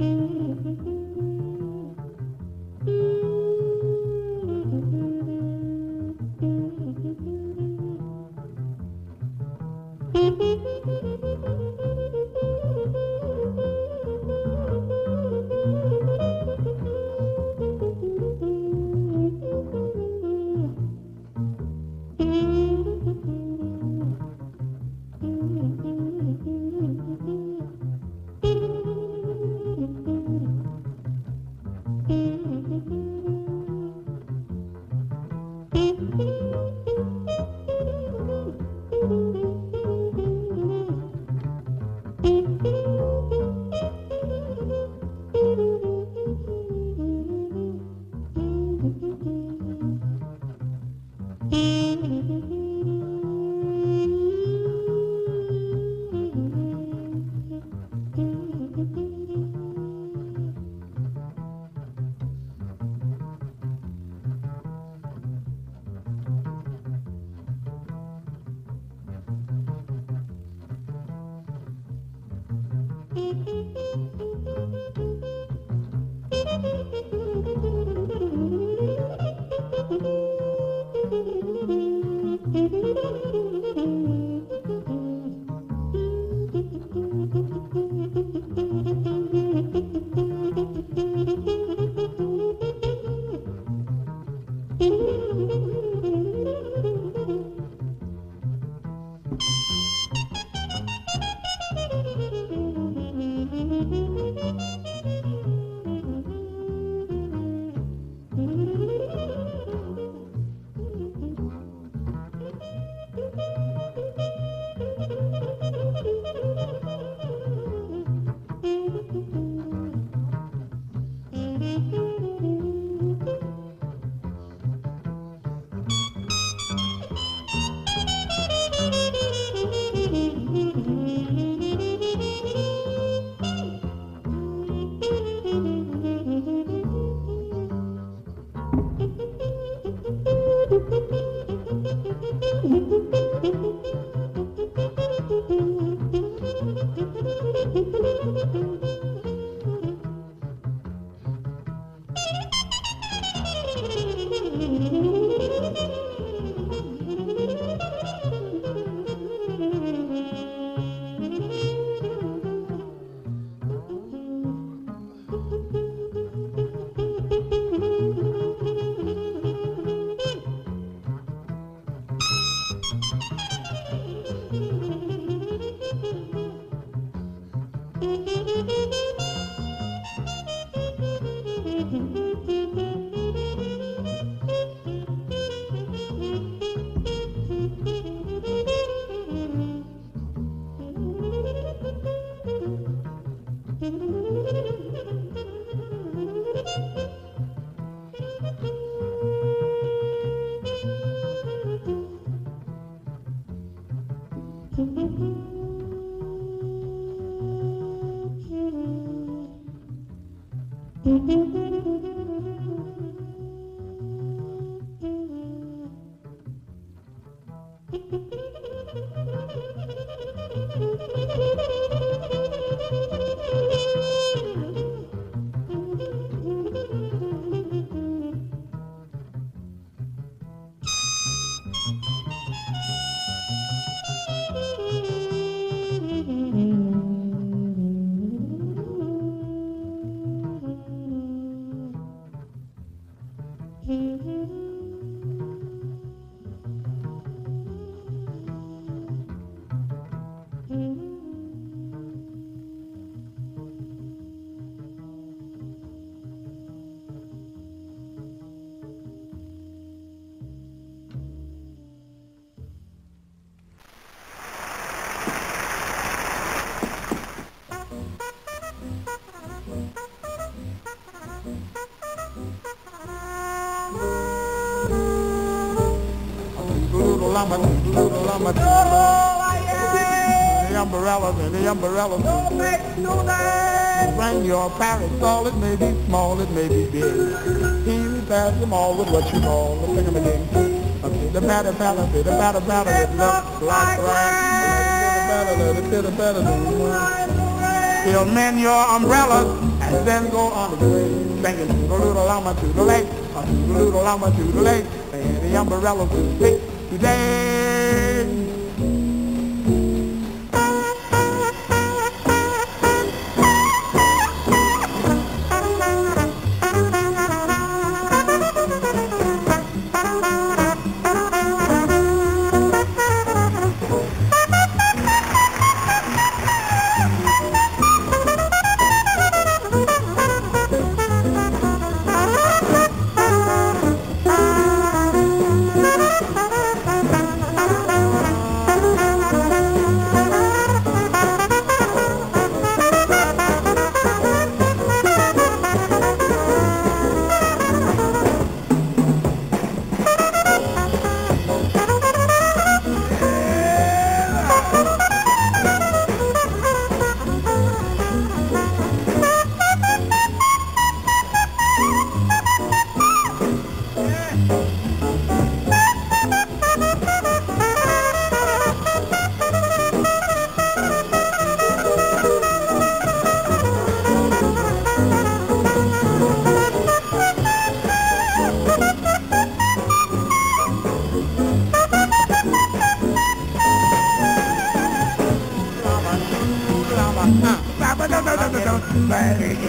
Mm-hmm. Lama, the umbrellas and the umbrellas. Bring your parasol, it may be small, it may be big. He repairs them all with what you call the thingamading. The batter, batter, the batter, batter, it looks like rain. The batter, the batter, the He'll mend your umbrellas and then go on his way. Singing to the little llama to the lake, to the little llama to the lake, and the umbrellas will stick today.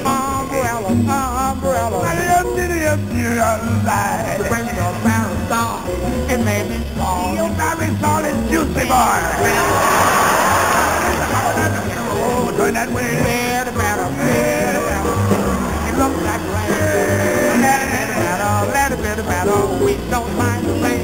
Umbrella, umbrella. Bring your parasol, it may be small. Your parasol is juicy, boy. Turn that way. It looks like rain. Let it better, let it better. We don't mind the rain.